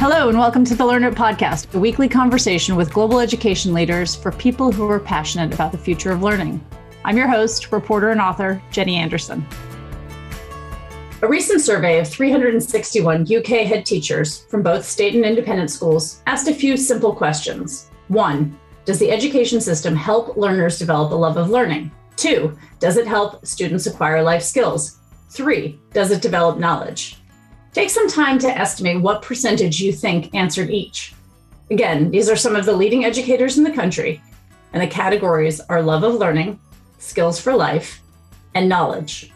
Hello, and welcome to the Learnit Podcast, a weekly conversation with global education leaders for people who are passionate about the future of learning. I'm your host, reporter, and author, Jenny Anderson. A recent survey of 361 UK head teachers from both state and independent schools asked a few simple questions. One, does the education system help learners develop a love of learning? Two, does it help students acquire life skills? Three, does it develop knowledge? Take some time to estimate what percentage you think answered each. Again, these are some of the leading educators in the country, and the categories are love of learning, skills for life, and knowledge.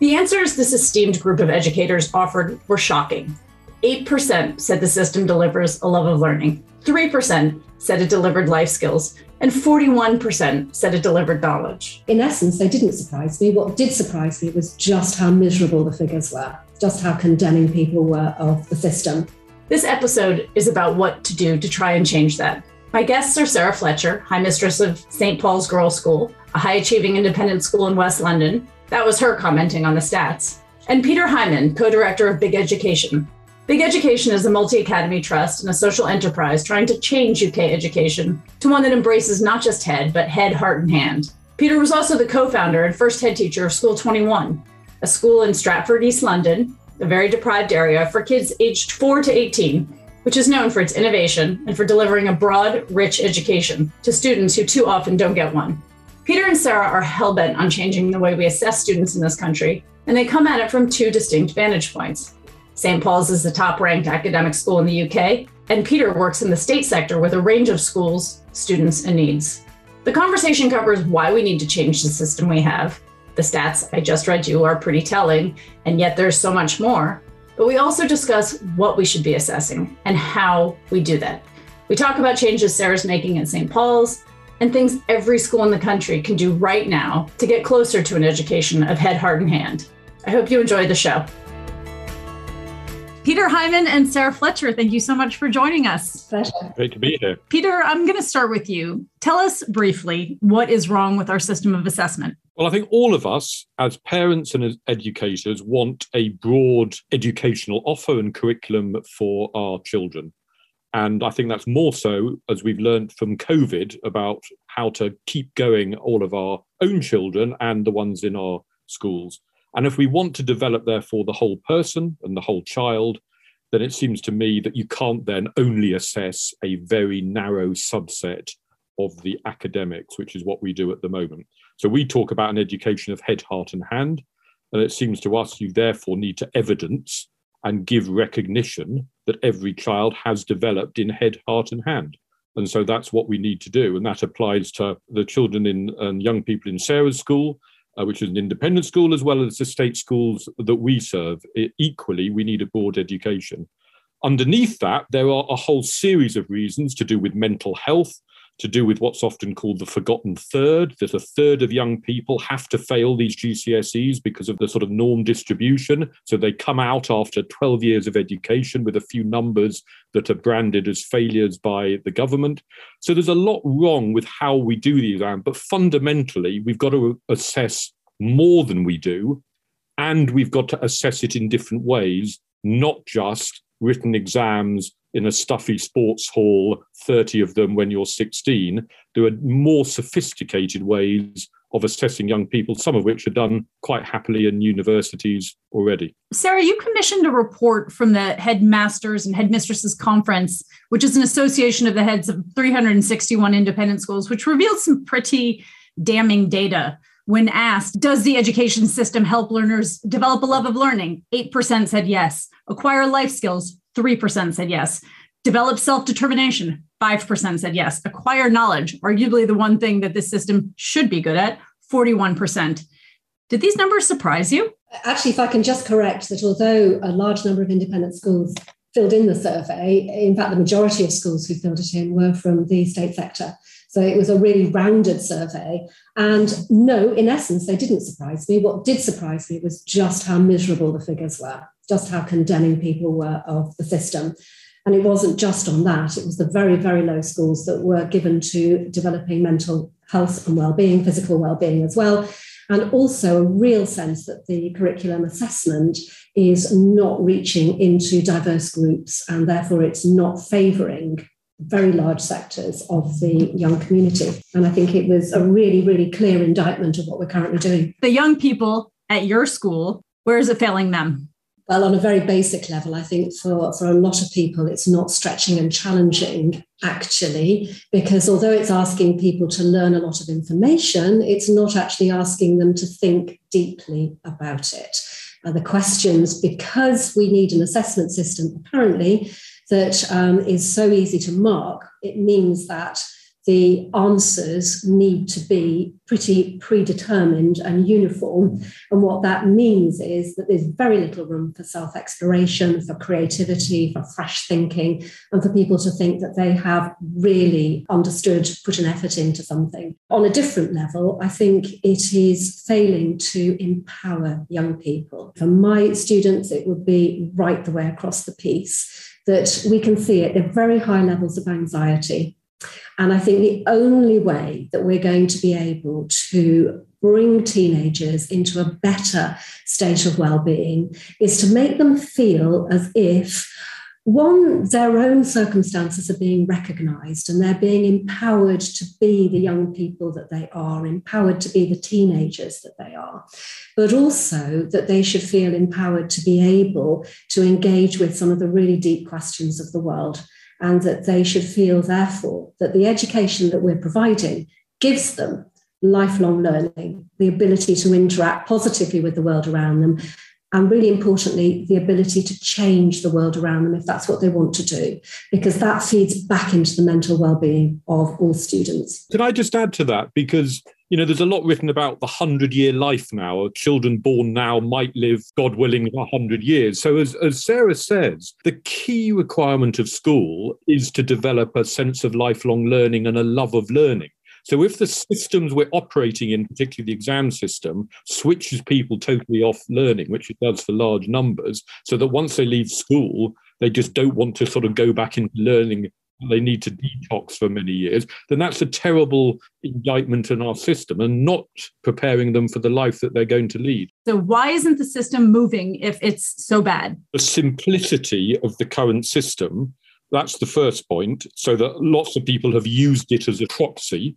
The answers this esteemed group of educators offered were shocking. 8% said the system delivers a love of learning, 3% said it delivered life skills, and 41% said it delivered knowledge. In essence, they didn't surprise me. What did surprise me was just how miserable the figures were, just how condemning people were of the system. This episode is about what to do to try and change that. My guests are Sarah Fletcher, High Mistress of St. Paul's Girls' School, a high achieving independent school in West London, that was her commenting on the stats. And Peter Hyman, co director of Big Education. Big Education is a multi academy trust and a social enterprise trying to change UK education to one that embraces not just head, but head, heart, and hand. Peter was also the co founder and first head teacher of School 21, a school in Stratford, East London, a very deprived area for kids aged 4 to 18, which is known for its innovation and for delivering a broad, rich education to students who too often don't get one. Peter and Sarah are hellbent on changing the way we assess students in this country, and they come at it from two distinct vantage points. St. Paul's is the top ranked academic school in the UK, and Peter works in the state sector with a range of schools, students, and needs. The conversation covers why we need to change the system we have. The stats I just read you are pretty telling, and yet there's so much more. But we also discuss what we should be assessing and how we do that. We talk about changes Sarah's making at St. Paul's, and things every school in the country can do right now to get closer to an education of head, heart, and hand. I hope you enjoyed the show. Peter Hyman and Sarah Fletcher, thank you so much for joining us. Pleasure. Great to be here. Peter, I'm going to start with you. Tell us briefly what is wrong with our system of assessment. Well, I think all of us, as parents and as educators, want a broad educational offer and curriculum for our children. And I think that's more so as we've learned from COVID about how to keep going all of our own children and the ones in our schools. And if we want to develop, therefore, the whole person and the whole child, then it seems to me that you can't then only assess a very narrow subset of the academics, which is what we do at the moment. So we talk about an education of head, heart, and hand. And it seems to us you therefore need to evidence and give recognition that every child has developed in head, heart, and hand. And so that's what we need to do. And that applies to the children in and young people in Sarah's school, uh, which is an independent school, as well as the state schools that we serve. It, equally, we need a broad education. Underneath that, there are a whole series of reasons to do with mental health, to do with what's often called the forgotten third, that a third of young people have to fail these GCSEs because of the sort of norm distribution. So they come out after 12 years of education with a few numbers that are branded as failures by the government. So there's a lot wrong with how we do the exam, but fundamentally, we've got to assess more than we do, and we've got to assess it in different ways, not just written exams in a stuffy sports hall, 30 of them when you're 16. There are more sophisticated ways of assessing young people, some of which are done quite happily in universities already. Sarah, you commissioned a report from the Headmasters and Headmistresses Conference, which is an association of the heads of 361 independent schools, which revealed some pretty damning data. When asked, does the education system help learners develop a love of learning? 8% said yes. Acquire life skills? 3% said yes. Develop self determination, 5% said yes. Acquire knowledge, arguably the one thing that this system should be good at, 41%. Did these numbers surprise you? Actually, if I can just correct that although a large number of independent schools filled in the survey, in fact, the majority of schools who filled it in were from the state sector. So it was a really rounded survey. And no, in essence, they didn't surprise me. What did surprise me was just how miserable the figures were just how condemning people were of the system. And it wasn't just on that, it was the very, very low scores that were given to developing mental health and well-being, physical well-being as well. and also a real sense that the curriculum assessment is not reaching into diverse groups and therefore it's not favouring very large sectors of the young community. And I think it was a really, really clear indictment of what we're currently doing. The young people at your school, where is it failing them? Well, on a very basic level, I think for, for a lot of people, it's not stretching and challenging, actually, because although it's asking people to learn a lot of information, it's not actually asking them to think deeply about it. Uh, the questions, because we need an assessment system, apparently, that um, is so easy to mark, it means that the answers need to be pretty predetermined and uniform. And what that means is that there's very little room for self exploration, for creativity, for fresh thinking, and for people to think that they have really understood, put an effort into something. On a different level, I think it is failing to empower young people. For my students, it would be right the way across the piece that we can see it at very high levels of anxiety. And I think the only way that we're going to be able to bring teenagers into a better state of well-being is to make them feel as if one, their own circumstances are being recognized and they're being empowered to be the young people that they are, empowered to be the teenagers that they are, but also that they should feel empowered to be able to engage with some of the really deep questions of the world. And that they should feel, therefore, that the education that we're providing gives them lifelong learning, the ability to interact positively with the world around them, and really importantly, the ability to change the world around them if that's what they want to do, because that feeds back into the mental well-being of all students. Can I just add to that? Because you know, there's a lot written about the hundred year life now. Children born now might live, God willing, a hundred years. So, as, as Sarah says, the key requirement of school is to develop a sense of lifelong learning and a love of learning. So if the systems we're operating in, particularly the exam system, switches people totally off learning, which it does for large numbers, so that once they leave school, they just don't want to sort of go back into learning they need to detox for many years, then that's a terrible indictment on our system and not preparing them for the life that they're going to lead. So, why isn't the system moving if it's so bad? The simplicity of the current system, that's the first point, so that lots of people have used it as a proxy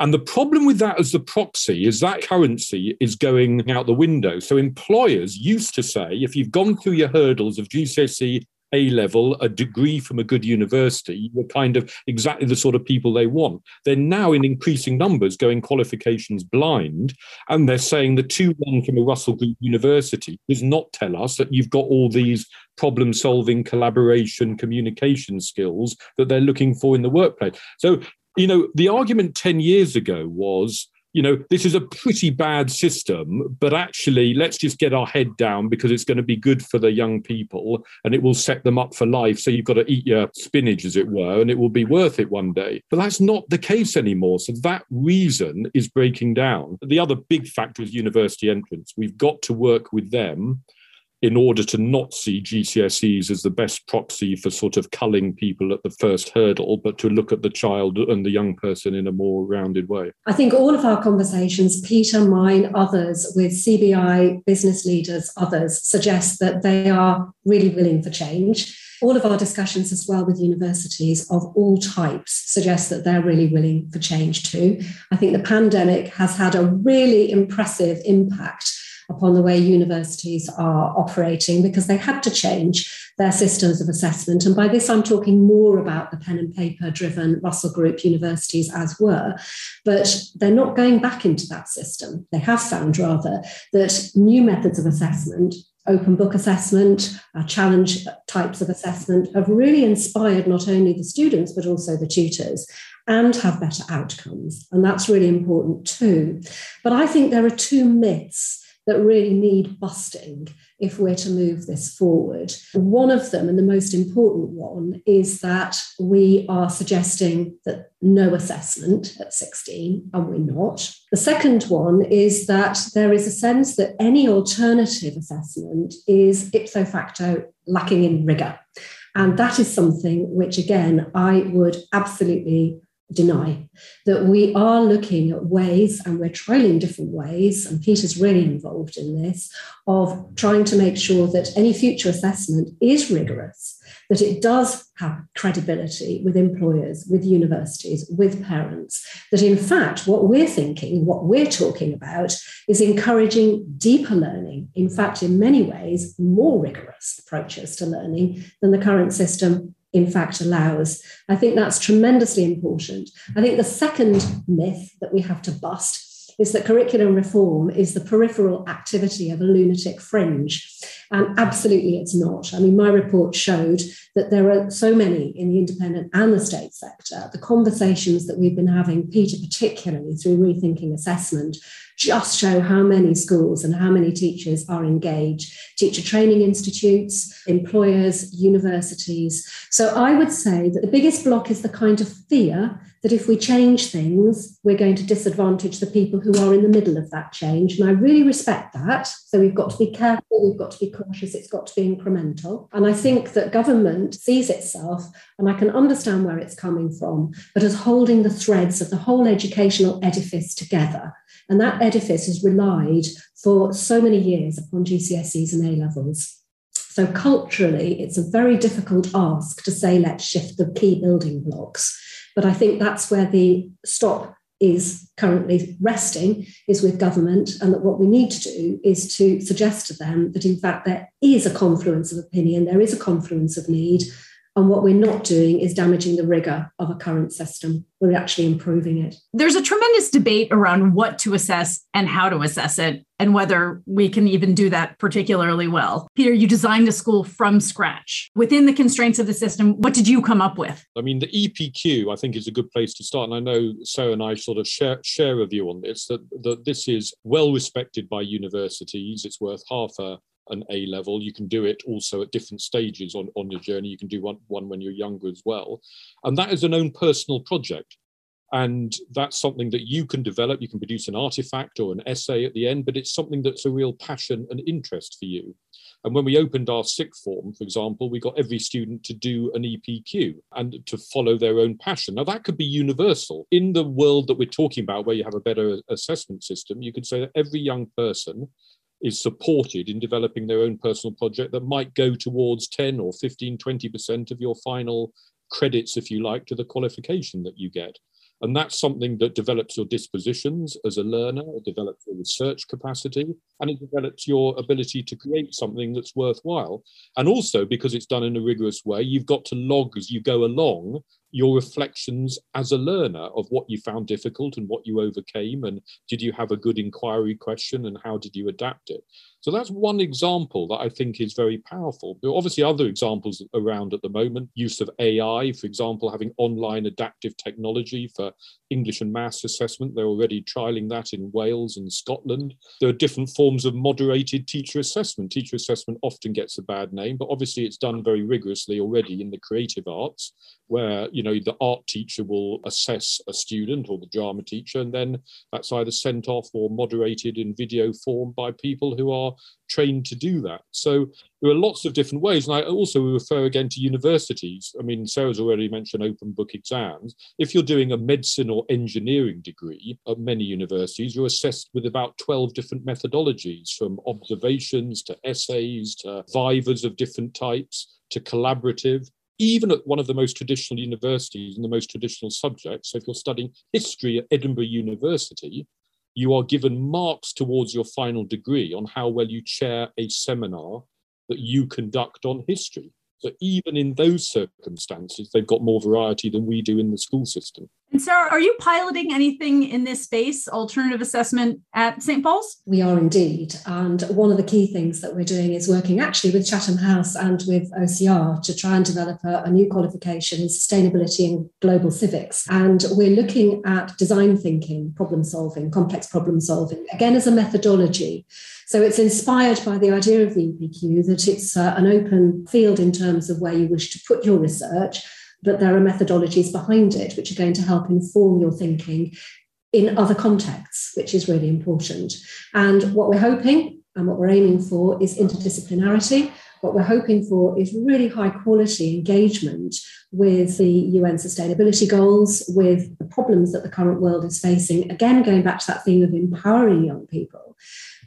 and the problem with that as the proxy is that currency is going out the window. So employers used to say, if you've gone through your hurdles of GCSE, A level, a degree from a good university, you're kind of exactly the sort of people they want. They're now in increasing numbers going qualifications blind. And they're saying the 2 1 from a Russell Group university does not tell us that you've got all these problem solving, collaboration, communication skills that they're looking for in the workplace. So you know, the argument 10 years ago was, you know, this is a pretty bad system, but actually, let's just get our head down because it's going to be good for the young people and it will set them up for life. So you've got to eat your spinach, as it were, and it will be worth it one day. But that's not the case anymore. So that reason is breaking down. The other big factor is university entrance. We've got to work with them in order to not see GCSEs as the best proxy for sort of culling people at the first hurdle, but to look at the child and the young person in a more rounded way. I think all of our conversations, Peter, mine, others, with CBI, business leaders, others, suggest that they are really willing for change. All of our discussions as well with universities of all types suggest that they're really willing for change too. I think the pandemic has had a really impressive impact upon the way universities are operating because they had to change their systems of assessment. And by this, I'm talking more about the pen and paper driven Russell Group universities as were, but they're not going back into that system. They have found rather that new methods of assessment open book assessment, uh, challenge types of assessment have really inspired not only the students but also the tutors and have better outcomes. And that's really important too. But I think there are two myths that really need busting if we're to move this forward. One of them, and the most important one, is that we are suggesting that no assessment at 16, and we're not. The second one is that there is a sense that any alternative assessment is ipso facto lacking in rigour. And that is something which, again, I would absolutely deny that we are looking at ways and we're trialing different ways and peter's really involved in this of trying to make sure that any future assessment is rigorous that it does have credibility with employers, with universities, with parents. That in fact, what we're thinking, what we're talking about, is encouraging deeper learning. In fact, in many ways, more rigorous approaches to learning than the current system in fact allows. I think that's tremendously important. I think the second myth that we have to bust is that curriculum reform is the peripheral activity of a lunatic fringe. And absolutely it's not. I mean, my report showed that there are so many in the independent and the state sector. The conversations that we've been having, Peter, particularly through rethinking assessment, just show how many schools and how many teachers are engaged teacher training institutes, employers, universities. So I would say that the biggest block is the kind of fear that if we change things, we're going to disadvantage the people who are in the middle of that change. And I really respect that. So we've got to be careful, we've got to be cautious, it's got to be incremental. And I think that government sees itself, and I can understand where it's coming from, but as holding the threads of the whole educational edifice together. And that edifice has relied for so many years upon GCSEs and A levels. So, culturally, it's a very difficult ask to say, let's shift the key building blocks. But I think that's where the stop is currently resting is with government and that what we need to do is to suggest to them that in fact there is a confluence of opinion there is a confluence of need and what we're not doing is damaging the rigor of a current system. We're actually improving it. There's a tremendous debate around what to assess and how to assess it, and whether we can even do that particularly well. Peter, you designed a school from scratch. Within the constraints of the system, what did you come up with? I mean, the EPQ, I think, is a good place to start. And I know Sarah and I sort of share, share a view on this that, that this is well respected by universities. It's worth half a an A level. You can do it also at different stages on, on your journey. You can do one, one when you're younger as well. And that is an own personal project. And that's something that you can develop. You can produce an artifact or an essay at the end, but it's something that's a real passion and interest for you. And when we opened our sixth form, for example, we got every student to do an EPQ and to follow their own passion. Now, that could be universal. In the world that we're talking about, where you have a better assessment system, you could say that every young person is supported in developing their own personal project that might go towards 10 or 15, 20% of your final credits, if you like, to the qualification that you get. And that's something that develops your dispositions as a learner, it develops your research capacity, and it develops your ability to create something that's worthwhile. And also, because it's done in a rigorous way, you've got to log as you go along your reflections as a learner of what you found difficult and what you overcame and did you have a good inquiry question and how did you adapt it? So that's one example that i think is very powerful. There are obviously other examples around at the moment. Use of ai for example having online adaptive technology for english and maths assessment. They're already trialing that in wales and scotland. There are different forms of moderated teacher assessment. Teacher assessment often gets a bad name but obviously it's done very rigorously already in the creative arts where you know the art teacher will assess a student or the drama teacher and then that's either sent off or moderated in video form by people who are trained to do that. So there are lots of different ways. And i also refer again to universities. I mean sarah's already mentioned open book exams. If you're doing a medicine or engineering degree at many universities you're assessed with about 12 different methodologies from observations to essays to vivas of different types to collaborative even at one of the most traditional universities and the most traditional subjects. So if you're studying history at Edinburgh University, you are given marks towards your final degree on how well you chair a seminar that you conduct on history. So even in those circumstances, they've got more variety than we do in the school system. And Sarah, are you piloting anything in this space, alternative assessment at St. Paul's? We are indeed. And one of the key things that we're doing is working actually with Chatham House and with OCR to try and develop a, a new qualification in sustainability and global civics. And we're looking at design thinking, problem solving, complex problem solving, again as a methodology. So it's inspired by the idea of the EPQ that it's uh, an open field in terms of where you wish to put your research but there are methodologies behind it which are going to help inform your thinking in other contexts, which is really important. And what we're hoping And what we're aiming for is interdisciplinarity. What we're hoping for is really high quality engagement with the UN sustainability goals, with the problems that the current world is facing. Again, going back to that theme of empowering young people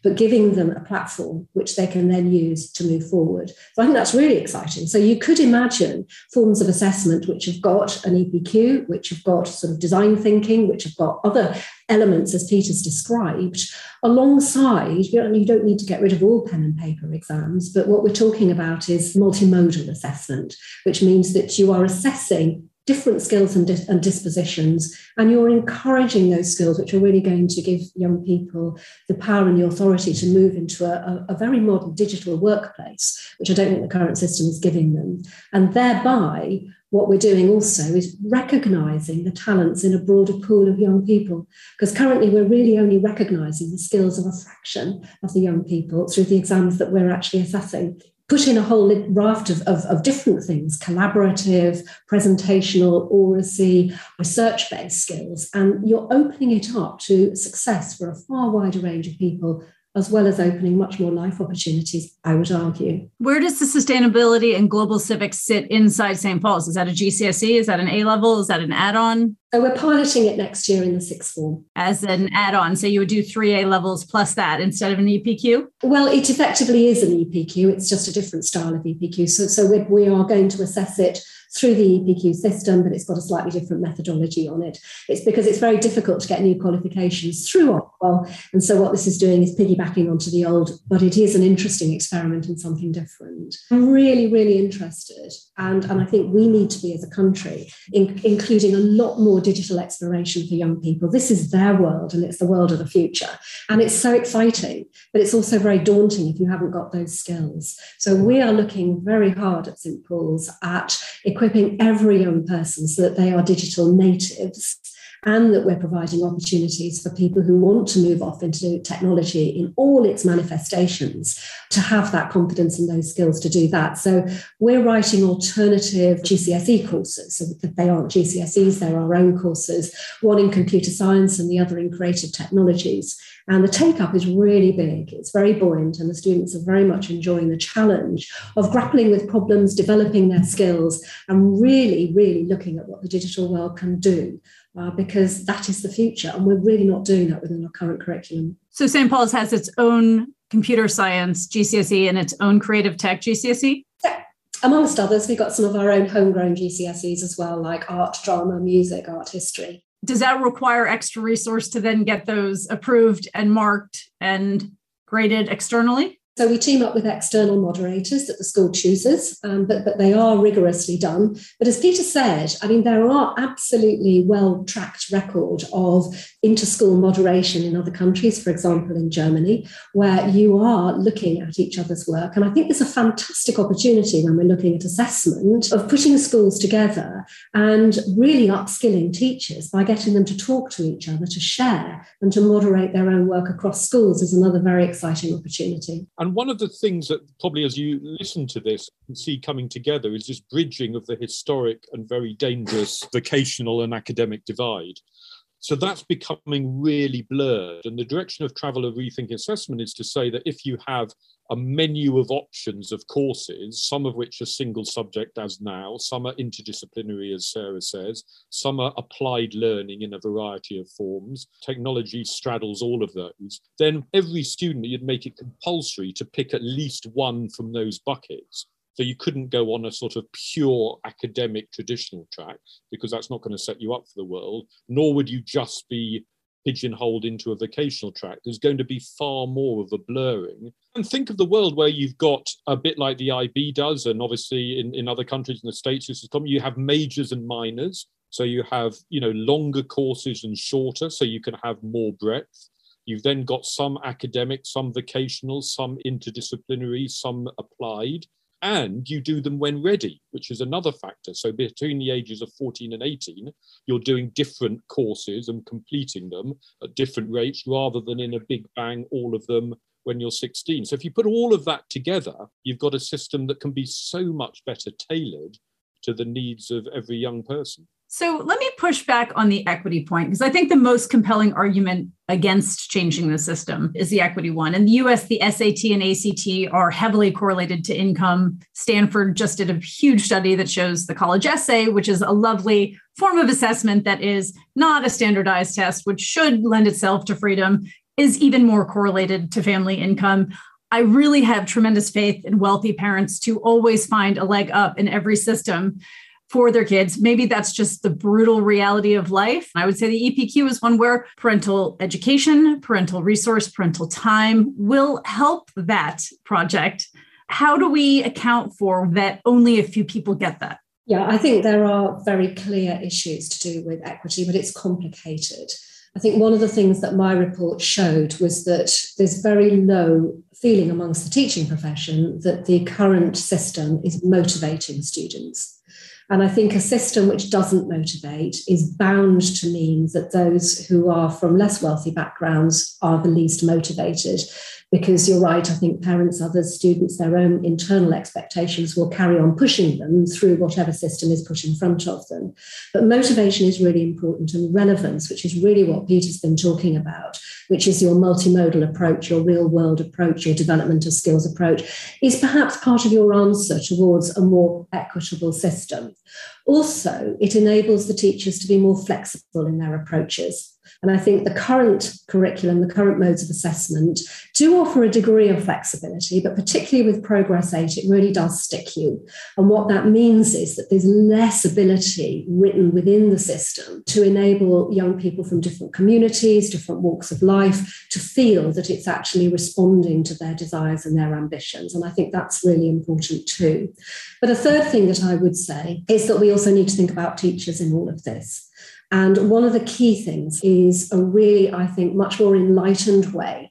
but giving them a platform which they can then use to move forward. So I think that's really exciting. So you could imagine forms of assessment which have got an EPQ, which have got sort of design thinking, which have got other elements as Peter's described, alongside, you, know, you don't need to get rid of all pen and paper exams, but what we're talking about is multimodal assessment, which means that you are assessing different skills and, and, dispositions, and you're encouraging those skills, which are really going to give young people the power and the authority to move into a, a, very modern digital workplace, which I don't think the current system is giving them. And thereby, what we're doing also is recognizing the talents in a broader pool of young people, because currently we're really only recognizing the skills of a fraction of the young people through the exams that we're actually assessing put in a whole raft of, of, of different things collaborative, presentational, oracy, research based skills. And you're opening it up to success for a far wider range of people as well as opening much more life opportunities, I would argue. Where does the sustainability and global civics sit inside St. Paul's? Is that a GCSE? Is that an A level? Is that an add on? So we're piloting it next year in the sixth form. As an add on. So you would do three A levels plus that instead of an EPQ? Well, it effectively is an EPQ. It's just a different style of EPQ. So, so we are going to assess it through the EPQ system, but it's got a slightly different methodology on it. It's because it's very difficult to get new qualifications through Ofqual. And so what this is doing is piggybacking onto the old, but it is an interesting experiment and something different. I'm really, really interested. And, and I think we need to be as a country, in, including a lot more digital exploration for young people. This is their world and it's the world of the future. And it's so exciting, but it's also very daunting if you haven't got those skills. So we are looking very hard at St. Paul's at equipping every young person so that they are digital natives and that we're providing opportunities for people who want to move off into technology in all its manifestations to have that confidence and those skills to do that. So we're writing alternative GCSE courses. So they aren't GCSEs, they're our own courses, one in computer science and the other in creative technologies. And the take up is really big. It's very buoyant, and the students are very much enjoying the challenge of grappling with problems, developing their skills, and really, really looking at what the digital world can do uh, because that is the future. And we're really not doing that within our current curriculum. So St. Paul's has its own computer science GCSE and its own creative tech GCSE? Yeah. Amongst others, we've got some of our own homegrown GCSEs as well, like art, drama, music, art history. Does that require extra resource to then get those approved and marked and graded externally? So we team up with external moderators that the school chooses, um, but, but they are rigorously done. But as Peter said, I mean, there are absolutely well tracked record of inter-school moderation in other countries, for example, in Germany, where you are looking at each other's work. And I think there's a fantastic opportunity when we're looking at assessment of putting schools together and really upskilling teachers by getting them to talk to each other, to share, and to moderate their own work across schools is another very exciting opportunity. And one of the things that probably as you listen to this and see coming together is this bridging of the historic and very dangerous vocational and academic divide. So that's becoming really blurred. And the direction of travel of rethinking assessment is to say that if you have a menu of options of courses, some of which are single subject as now, some are interdisciplinary, as Sarah says, some are applied learning in a variety of forms. Technology straddles all of those. Then every student, you'd make it compulsory to pick at least one from those buckets. So you couldn't go on a sort of pure academic traditional track because that's not going to set you up for the world, nor would you just be pigeonholed into a vocational track. There's going to be far more of a blurring. And think of the world where you've got a bit like the IB does, and obviously in, in other countries in the States, this is common. You have majors and minors. So you have, you know, longer courses and shorter, so you can have more breadth. You've then got some academic, some vocational, some interdisciplinary, some applied and you do them when ready, which is another factor. So between the ages of 14 and 18, you're doing different courses and completing them at different rates rather than in a big bang, all of them when you're 16. So if you put all of that together, you've got a system that can be so much better tailored to the needs of every young person. So let me push back on the equity point because I think the most compelling argument against changing the system is the equity one. In the US, the SAT and ACT are heavily correlated to income. Stanford just did a huge study that shows the college essay, which is a lovely form of assessment that is not a standardized test, which should lend itself to freedom, is even more correlated to family income. I really have tremendous faith in wealthy parents to always find a leg up in every system for their kids. Maybe that's just the brutal reality of life. I would say the EPQ is one where parental education, parental resource, parental time will help that project. How do we account for that only a few people get that? Yeah, I think there are very clear issues to do with equity, but it's complicated. I think one of the things that my report showed was that there's very low feeling amongst the teaching profession that the current system is motivating students. And I think a system which doesn't motivate is bound to mean that those who are from less wealthy backgrounds are the least motivated because you're right, I think parents, others, students, their own internal expectations will carry on pushing them through whatever system is put in front of them. But motivation is really important and relevance, which is really what Peter's been talking about, which is your multimodal approach, your real world approach, your development of skills approach, is perhaps part of your answer towards a more equitable system. Also, it enables the teachers to be more flexible in their approaches. And I think the current curriculum, the current modes of assessment do offer a degree of flexibility, but particularly with Progress 8, it really does stick you. And what that means is that there's less ability written within the system to enable young people from different communities, different walks of life, to feel that it's actually responding to their desires and their ambitions. And I think that's really important too. But a third thing that I would say is that we also need to think about teachers in all of this. And one of the key things is a really, I think, much more enlightened way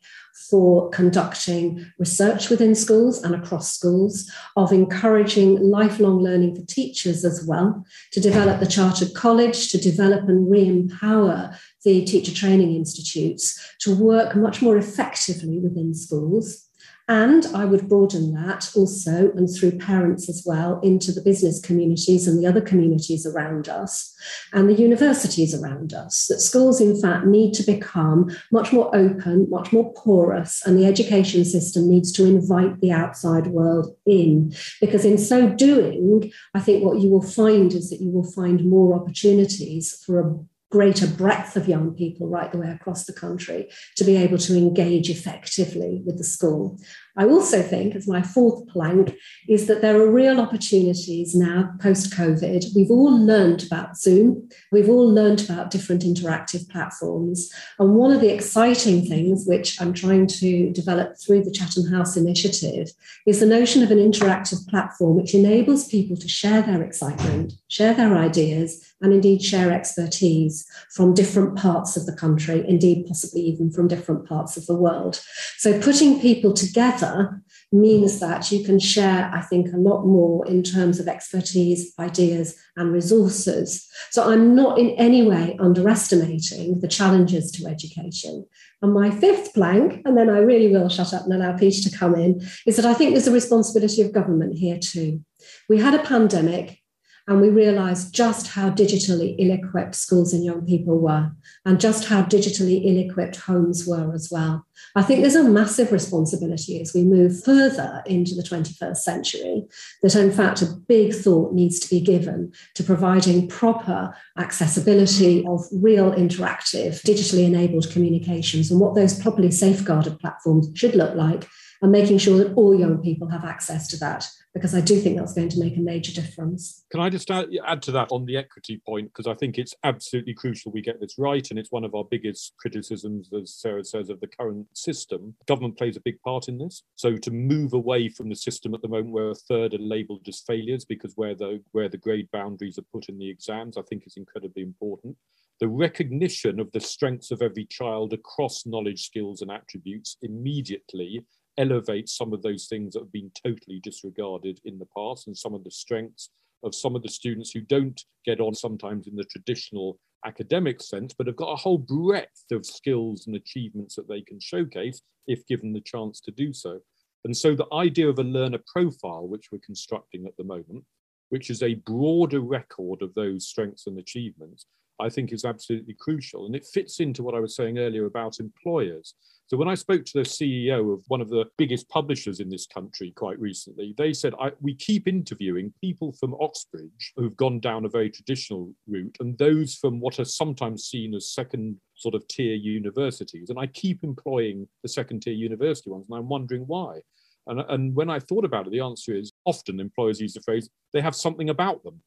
for conducting research within schools and across schools, of encouraging lifelong learning for teachers as well, to develop the chartered college, to develop and re empower the teacher training institutes to work much more effectively within schools. And I would broaden that also and through parents as well into the business communities and the other communities around us and the universities around us. That schools, in fact, need to become much more open, much more porous, and the education system needs to invite the outside world in. Because in so doing, I think what you will find is that you will find more opportunities for a greater breadth of young people right the way across the country to be able to engage effectively with the school. I also think, as my fourth plank, is that there are real opportunities now post COVID. We've all learned about Zoom, we've all learned about different interactive platforms. And one of the exciting things, which I'm trying to develop through the Chatham House initiative, is the notion of an interactive platform which enables people to share their excitement, share their ideas, and indeed share expertise from different parts of the country, indeed, possibly even from different parts of the world. So, putting people together means that you can share, I think, a lot more in terms of expertise, ideas, and resources. So, I'm not in any way underestimating the challenges to education. And my fifth plank, and then I really will shut up and allow Peter to come in, is that I think there's a responsibility of government here too. We had a pandemic and we realized just how digitally ill equipped schools and young people were, and just how digitally ill equipped homes were as well. I think there's a massive responsibility as we move further into the 21st century that, in fact, a big thought needs to be given to providing proper accessibility of real interactive, digitally enabled communications and what those properly safeguarded platforms should look like, and making sure that all young people have access to that because I do think that's going to make a major difference. Can I just add, add to that on the equity point? Because I think it's absolutely crucial we get this right. And it's one of our biggest criticisms, as Sarah says, of the current system. Government plays a big part in this. So to move away from the system at the moment where a third are labelled as failures because where the, where the grade boundaries are put in the exams, I think is incredibly important. The recognition of the strengths of every child across knowledge, skills, and attributes immediately elevate some of those things that have been totally disregarded in the past and some of the strengths of some of the students who don't get on sometimes in the traditional academic sense, but have got a whole breadth of skills and achievements that they can showcase if given the chance to do so. And so the idea of a learner profile, which we're constructing at the moment, which is a broader record of those strengths and achievements, I think is absolutely crucial. And it fits into what I was saying earlier about employers. So when I spoke to the CEO of one of the biggest publishers in this country quite recently, they said, we keep interviewing people from Oxbridge who've gone down a very traditional route and those from what are sometimes seen as second sort of tier universities. And I keep employing the second tier university ones, and I'm wondering why. And, and when I thought about it, the answer is often employers use the phrase, they have something about them.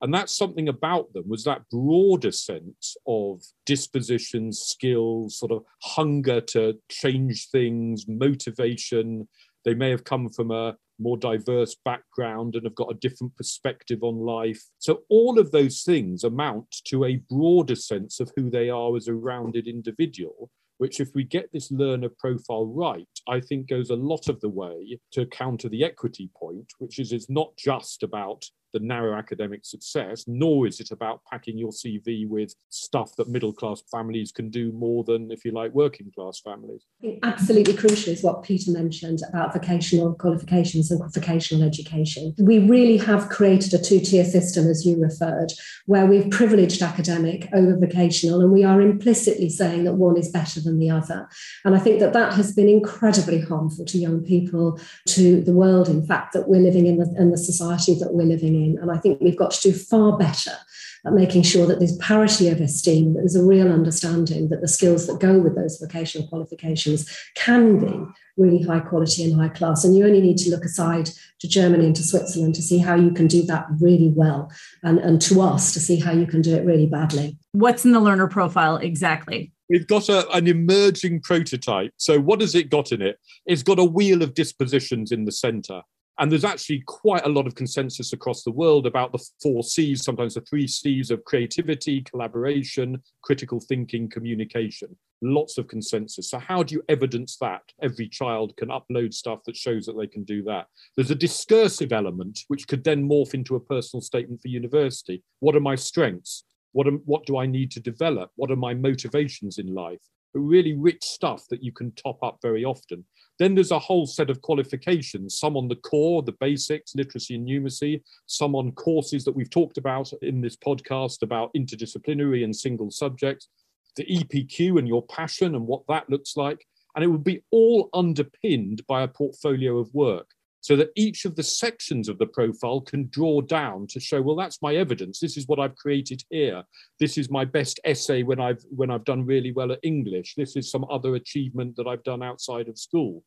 And that something about them was that broader sense of disposition, skills, sort of hunger to change things, motivation. They may have come from a more diverse background and have got a different perspective on life. So, all of those things amount to a broader sense of who they are as a rounded individual which, if we get this learner profile right, I think goes a lot of the way to counter the equity point, which is it's not just about the narrow academic success, nor is it about packing your CV with stuff that middle class families can do more than, if you like, working class families. Absolutely crucial is what Peter mentioned about vocational qualifications and vocational education. We really have created a two tier system, as you referred, where we've privileged academic over vocational, and we are implicitly saying that one is better than the other. And I think that that has been incredibly harmful to young people, to the world, in fact, that we're living in, the, and the society that we're living in. And I think we've got to do far better at making sure that there's parity of esteem, that there's a real understanding that the skills that go with those vocational qualifications can be really high quality and high class. And you only need to look aside to Germany and to Switzerland to see how you can do that really well, and, and to us to see how you can do it really badly. What's in the learner profile exactly? We've got a, an emerging prototype. So, what has it got in it? It's got a wheel of dispositions in the center. And there's actually quite a lot of consensus across the world about the four C's, sometimes the three C's of creativity, collaboration, critical thinking, communication. Lots of consensus. So, how do you evidence that? Every child can upload stuff that shows that they can do that. There's a discursive element, which could then morph into a personal statement for university. What are my strengths? What, am, what do I need to develop? What are my motivations in life? But Really rich stuff that you can top up very often. Then there's a whole set of qualifications, some on the core, the basics, literacy and numeracy, some on courses that we've talked about in this podcast about interdisciplinary and single subjects, the EPQ and your passion and what that looks like. And it would be all underpinned by a portfolio of work so that each of the sections of the profile can draw down to show well that's my evidence. This is what i've created here. This is my best essay when i've when i've done really well at english. This is some other achievement that i've done outside of school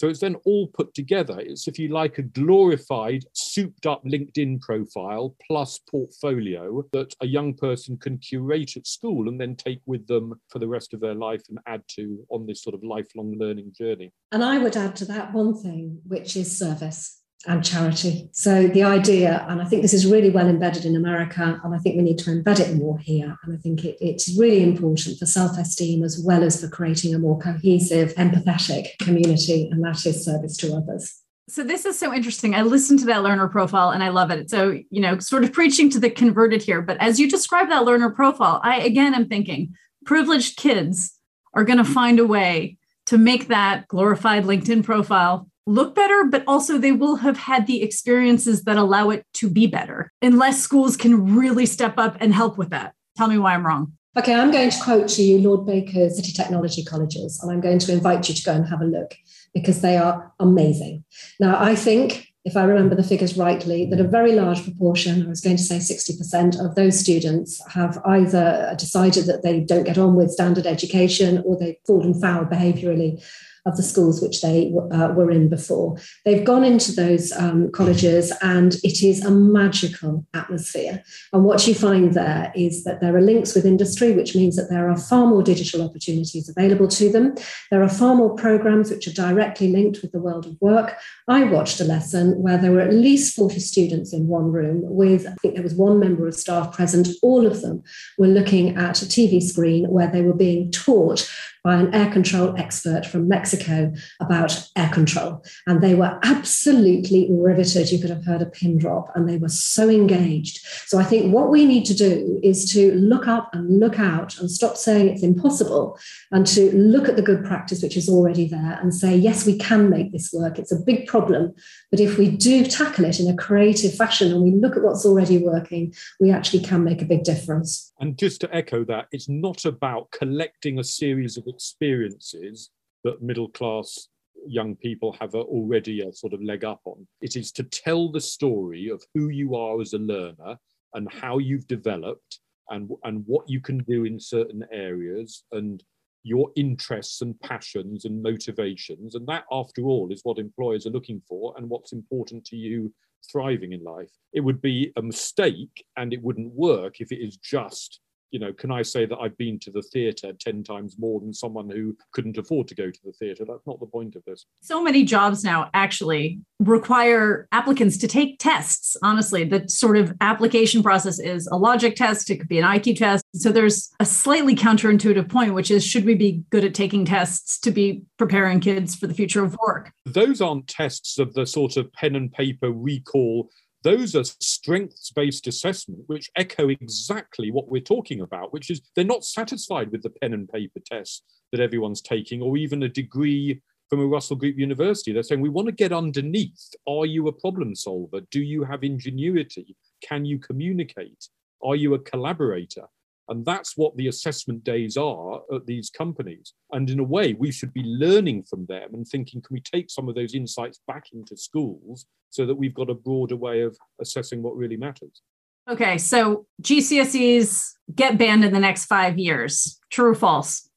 so it's then all put together. It's, if you like, a glorified, souped up LinkedIn profile plus portfolio that a young person can curate at school and then take with them for the rest of their life and add to on this sort of lifelong learning journey. And I would add to that one thing, which is service and charity. So the idea, and I think this is really well embedded in America, and I think we need to embed it more here. And I think it, it's really important for self-esteem as well as for creating a more cohesive, empathetic community, and that is service to others. So this is so interesting. I listened to that learner profile and I love it. So, you know, sort of preaching to the converted here, but as you describe that learner profile, I again am thinking privileged kids are going to find a way to make that glorified LinkedIn profile look better, but also they will have had the experiences that allow it to be better, unless schools can really step up and help with that. Tell me why I'm wrong. Okay, I'm going to quote to you Lord Baker City Technology Colleges, and I'm going to invite you to go and have a look because they are amazing. Now, I think, if I remember the figures rightly, that a very large proportion, I was going to say 60% of those students have either decided that they don't get on with standard education or they've fallen foul behaviourally of the schools which they uh, were in before. They've gone into those um, colleges and it is a magical atmosphere. And what you find there is that there are links with industry, which means that there are far more digital opportunities available to them. There are far more programs which are directly linked with the world of work. I watched a lesson where there were at least 40 students in one room with, I think there was one member of staff present. All of them were looking at a TV screen where they were being taught by an air control expert from Mexico about air control. And they were absolutely riveted. You could have heard a pin drop, and they were so engaged. So I think what we need to do is to look up and look out and stop saying it's impossible and to look at the good practice which is already there and say, yes, we can make this work. It's a big problem. But if we do tackle it in a creative fashion and we look at what's already working, we actually can make a big difference. And just to echo that, it's not about collecting a series of experiences that middle class young people have already a sort of leg up on. It is to tell the story of who you are as a learner and how you've developed and, and what you can do in certain areas and your interests and passions and motivations. And that, after all, is what employers are looking for and what's important to you thriving in life. It would be a mistake and it wouldn't work if it is just you know, can I say that I've been to the theatre 10 times more than someone who couldn't afford to go to the theatre? That's not the point of this. So many jobs now actually require applicants to take tests. Honestly, the sort of application process is a logic test, it could be an IQ test. So there's a slightly counterintuitive point, which is should we be good at taking tests to be preparing kids for the future of work? Those aren't tests of the sort of pen and paper recall those are strengths based assessment, which echo exactly what we're talking about, which is they're not satisfied with the pen and paper tests that everyone's taking, or even a degree from a Russell Group university. They're saying, we want to get underneath. Are you a problem solver? Do you have ingenuity? Can you communicate? Are you a collaborator? And that's what the assessment days are at these companies. And in a way, we should be learning from them and thinking, can we take some of those insights back into schools so that we've got a broader way of assessing what really matters? Okay, so GCSEs get banned in the next five years. True or false?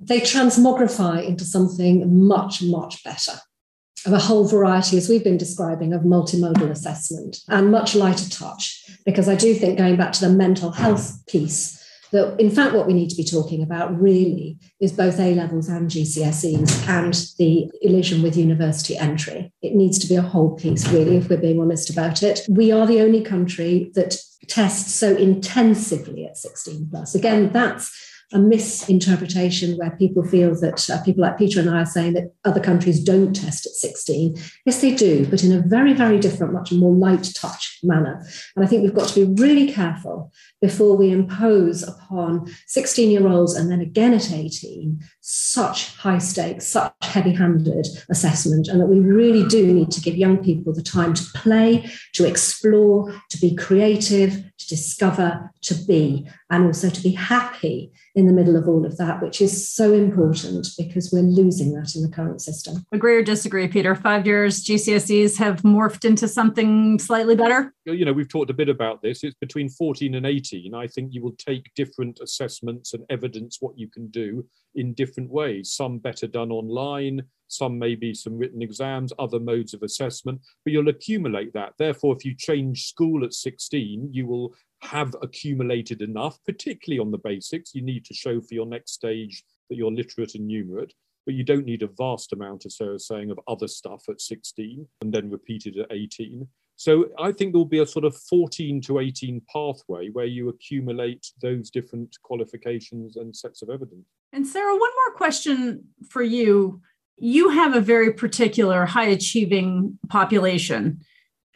They transmogrify into something much, much better of a whole variety, as we've been describing, of multimodal assessment and much lighter touch. Because I do think going back to the mental health piece, that in fact what we need to be talking about really is both A levels and GCSEs and the illusion with university entry. It needs to be a whole piece, really, if we're being honest about it. We are the only country that tests so intensively at 16 plus. Again, that's a misinterpretation where people feel that uh, people like Peter and I are saying that other countries don't test at 16. Yes, they do, but in a very, very different, much more light touch manner. And I think we've got to be really careful before we impose upon 16 year olds and then again at 18 such high stakes, such heavy handed assessment, and that we really do need to give young people the time to play, to explore, to be creative, to discover, to be, and also to be happy in the middle of all of that, which is so important because we're losing that in the current system. Agree or disagree, Peter? Five years GCSEs have morphed into something slightly better? You know, we've talked a bit about this. It's between 14 and 18. I think you will take different assessments and evidence what you can do in different ways. Some better done online, some maybe some written exams, other modes of assessment, but you'll accumulate that. Therefore, if you change school at 16, you will have accumulated enough, particularly on the basics. You need to show for your next stage that you're literate and numerate, but you don't need a vast amount, as Sarah's saying, of other stuff at 16 and then repeated at 18. So I think there'll be a sort of 14 to 18 pathway where you accumulate those different qualifications and sets of evidence. And Sarah, one more question for you. You have a very particular high achieving population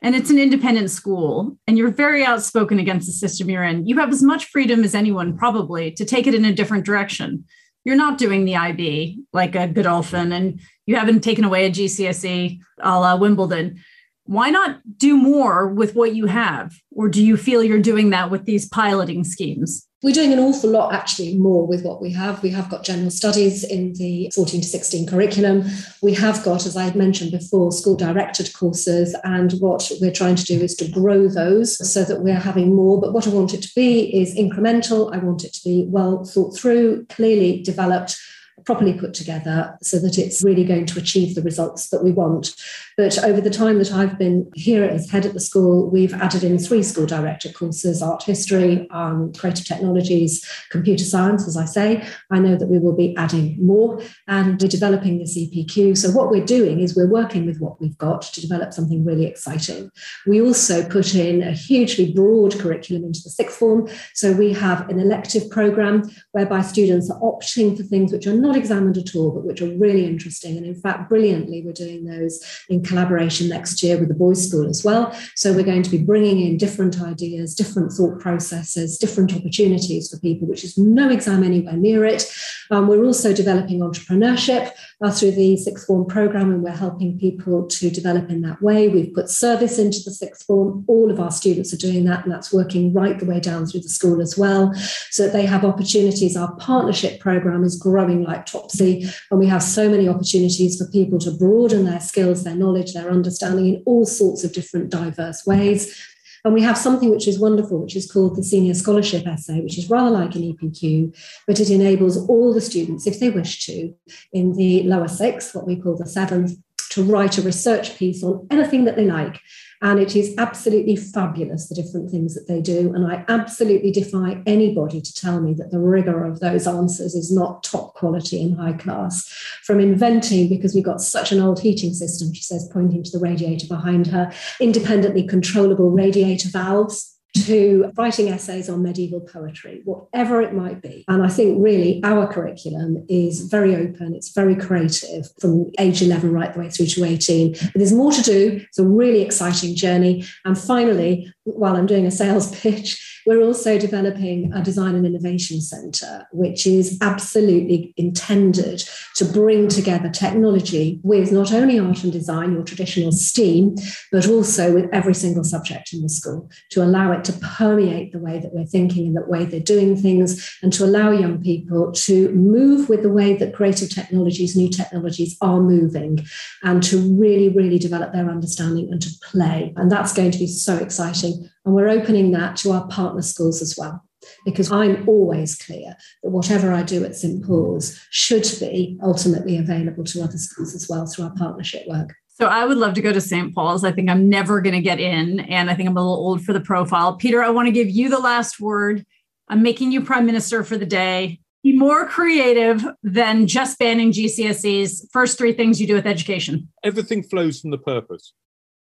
and it's an independent school and you're very outspoken against the system you're in. You have as much freedom as anyone probably to take it in a different direction. You're not doing the ib like a godolphin and you haven't taken away a gcse a la wimbledon. Why not do more with what you have? Or do you feel you're doing that with these piloting schemes we're doing an awful lot actually more with what we have. We have got general studies in the 14 to 16 curriculum. We have got, as I mentioned before, school directed courses. And what we're trying to do is to grow those so that we're having more. But what I want it to be is incremental. I want it to be well thought through, clearly developed properly put together so that it's really going to achieve the results that we want. But over the time that I've been here as head at the school, we've added in three school director courses art history, um, creative technologies, computer science, as I say. I know that we will be adding more and we're developing this EPQ. So, what we're doing is we're working with what we've got to develop something really exciting. We also put in a hugely broad curriculum into the sixth form. So, we have an elective program whereby students are opting for things which are not not examined at all, but which are really interesting. And in fact, brilliantly, we're doing those in collaboration next year with the boys' school as well. So we're going to be bringing in different ideas, different thought processes, different opportunities for people, which is no exam anywhere near it. Um, we're also developing entrepreneurship through the sixth form program, and we're helping people to develop in that way. We've put service into the sixth form. All of our students are doing that, and that's working right the way down through the school as well, so that they have opportunities. Our partnership program is growing like topsy, and we have so many opportunities for people to broaden their skills, their knowledge, their understanding in all sorts of different diverse ways. And we have something which is wonderful, which is called the Senior Scholarship Essay, which is rather like an EPQ, but it enables all the students, if they wish to, in the lower sixth, what we call the seventh, to write a research piece on anything that they like. And it is absolutely fabulous, the different things that they do. And I absolutely defy anybody to tell me that the rigor of those answers is not top quality and high class. From inventing, because we've got such an old heating system, she says, pointing to the radiator behind her, independently controllable radiator valves to writing essays on medieval poetry, whatever it might be. And I think really our curriculum is very open, it's very creative from age 11 right the way through to 18. But there's more to do. It's a really exciting journey. And finally, while I'm doing a sales pitch, we're also developing a design and innovation centre, which is absolutely intended to bring together technology with not only art and design, your traditional STEAM, but also with every single subject in the school to allow it to permeate the way that we're thinking and the way they're doing things, and to allow young people to move with the way that creative technologies, new technologies are moving, and to really, really develop their understanding and to play. And that's going to be so exciting. And we're opening that to our partner schools as well. Because I'm always clear that whatever I do at St. Paul's should be ultimately available to other schools as well through our partnership work. So I would love to go to St. Paul's. I think I'm never going to get in, and I think I'm a little old for the profile. Peter, I want to give you the last word. I'm making you prime minister for the day. Be more creative than just banning GCSEs. First three things you do with education. Everything flows from the purpose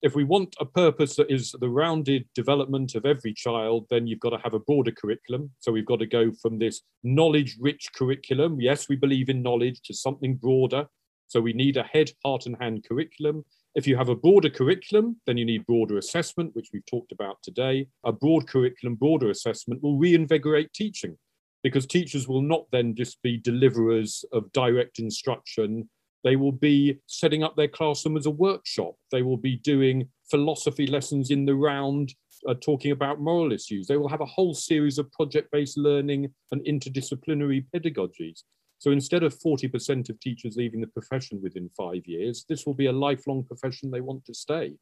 if we want a purpose that is the rounded development of every child, then you've got to have a broader curriculum. So we've got to go from this knowledge rich curriculum. Yes, we believe in knowledge to something broader. So we need a head, heart, and hand curriculum. If you have a broader curriculum, then you need broader assessment, which we've talked about today. A broad curriculum, broader assessment will reinvigorate teaching because teachers will not then just be deliverers of direct instruction they will be setting up their classroom as a workshop. They will be doing philosophy lessons in the round, uh, talking about moral issues. They will have a whole series of project based learning and interdisciplinary pedagogies. So instead of 40% of teachers leaving the profession within five years, this will be a lifelong profession they want to stay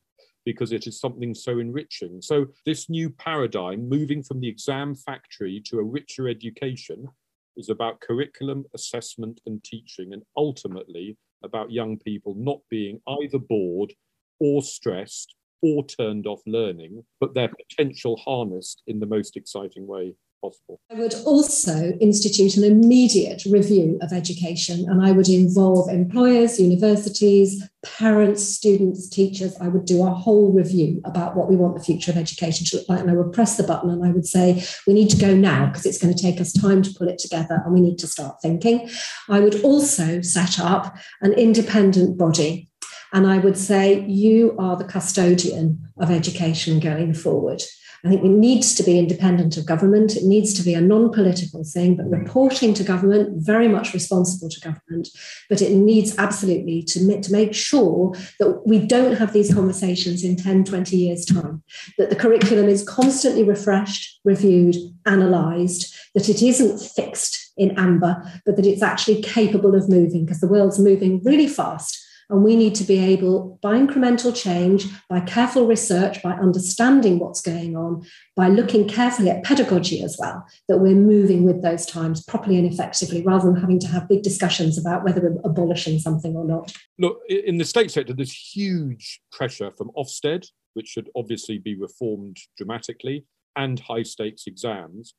because it is something so enriching. So, this new paradigm, moving from the exam factory to a richer education, is about curriculum, assessment, and teaching, and ultimately about young people not being either bored or stressed or turned off learning, but their potential harnessed in the most exciting way possible. I would also institute an immediate review of education and I would involve employers, universities, parents, students, teachers. I would do a whole review about what we want the future of education to look like. And I would press the button and I would say, we need to go now because it's going to take us time to pull it together and we need to start thinking. I would also set up an independent body and I would say, you are the custodian of education going forward. I think it needs to be independent of government. It needs to be a non political thing, but mm. reporting to government, very much responsible to government. But it needs absolutely to, to make sure that we don't have these conversations in 10, 20 years' time, that the curriculum is constantly refreshed, reviewed, analysed, that it isn't fixed in amber, but that it's actually capable of moving because the world's moving really fast and we need to be able, by incremental change, by careful research, by understanding what's going on, by looking carefully at pedagogy as well, that we're moving with those times properly and effectively rather than having to have big discussions about whether we're abolishing something or not. Look, in the state sector, there's huge pressure from Ofsted, which should obviously be reformed dramatically, and high stakes exams.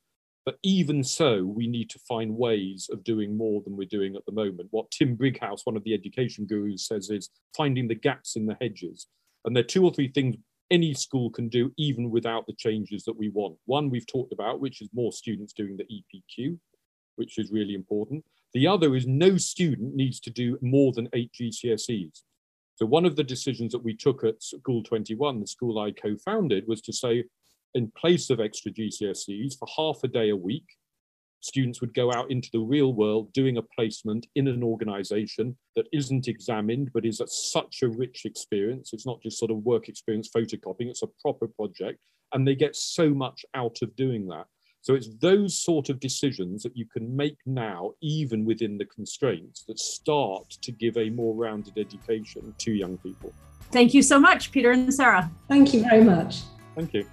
But even so, we need to find ways of doing more than we're doing at the moment. What Tim Brighouse, one of the education gurus, says is finding the gaps in the hedges. And there are two or three things any school can do, even without the changes that we want. One we've talked about, which is more students doing the EPQ, which is really important. The other is no student needs to do more than eight GCSEs. So one of the decisions that we took at School 21, the school I co-founded, was to say, in place of extra GCSEs, for half a day a week, students would go out into the real world doing a placement in an organization that isn't examined but is a, such a rich experience. It's not just sort of work experience photocopying it's a proper project. And they get so much out of doing that. So it's those sort of decisions that you can make now even within the constraints that start to give a more rounded education to young people. Thank you so much peter and sarah. Thank you very much. Thank you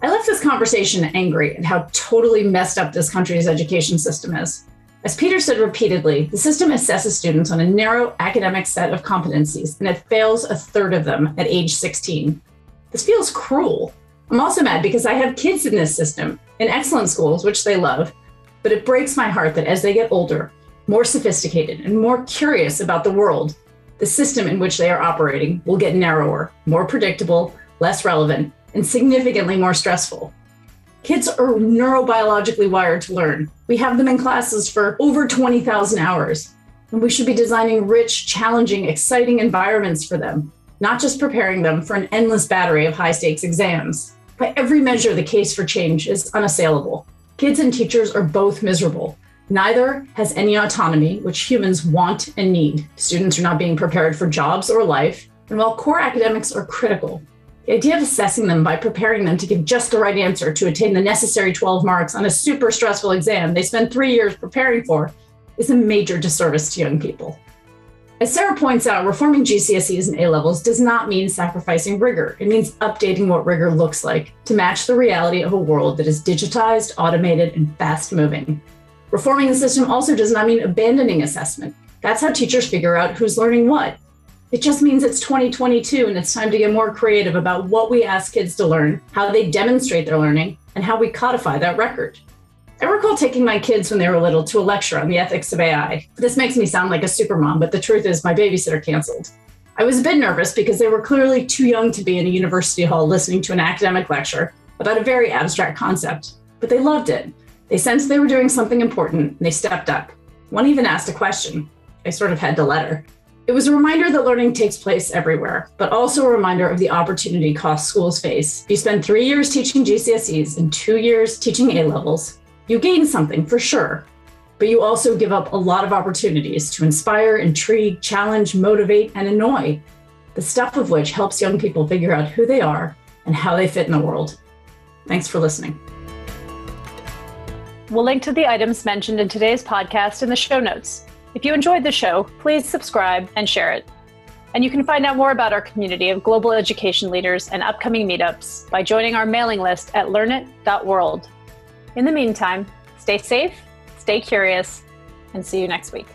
I left this conversation angry at how totally messed up this country's education system is. As Peter said repeatedly, the system assesses students on a narrow academic set of competencies, and it fails a third of them at age 16. This feels cruel. I'm also mad because I have kids in this system, in excellent schools, which they love, but it breaks my heart that as they get older, more sophisticated, and more curious about the world, the system in which they are operating will get narrower, more predictable, less relevant, and significantly more stressful. Kids are neurobiologically wired to learn. We have them in classes for over 20,000 hours, and we should be designing rich, challenging, exciting environments for them, not just preparing them for an endless battery of high stakes exams. By every measure, the case for change is unassailable. Kids and teachers are both miserable. Neither has any autonomy, which humans want and need. Students are not being prepared for jobs or life. And while core academics are critical, the idea of assessing them by preparing them to give just the right answer to attain the necessary 12 marks on a super stressful exam they spend three years preparing for is a major disservice to young people. As Sarah points out, reforming GCSEs and A levels does not mean sacrificing rigor. It means updating what rigor looks like to match the reality of a world that is digitized, automated, and fast moving. Reforming the system also does not mean abandoning assessment. That's how teachers figure out who's learning what. It just means it's 2022 and it's time to get more creative about what we ask kids to learn, how they demonstrate their learning, and how we codify that record. I recall taking my kids when they were little to a lecture on the ethics of AI. This makes me sound like a supermom, but the truth is my babysitter canceled. I was a bit nervous because they were clearly too young to be in a university hall listening to an academic lecture about a very abstract concept, but they loved it. They sensed they were doing something important and they stepped up. One even asked a question. I sort of had to let her. It was a reminder that learning takes place everywhere, but also a reminder of the opportunity costs schools face. If you spend three years teaching GCSEs and two years teaching A levels. You gain something for sure, but you also give up a lot of opportunities to inspire, intrigue, challenge, motivate, and annoy, the stuff of which helps young people figure out who they are and how they fit in the world. Thanks for listening. We'll link to the items mentioned in today's podcast in the show notes. If you enjoyed the show, please subscribe and share it. And you can find out more about our community of global education leaders and upcoming meetups by joining our mailing list at learnit.world. In the meantime, stay safe, stay curious, and see you next week.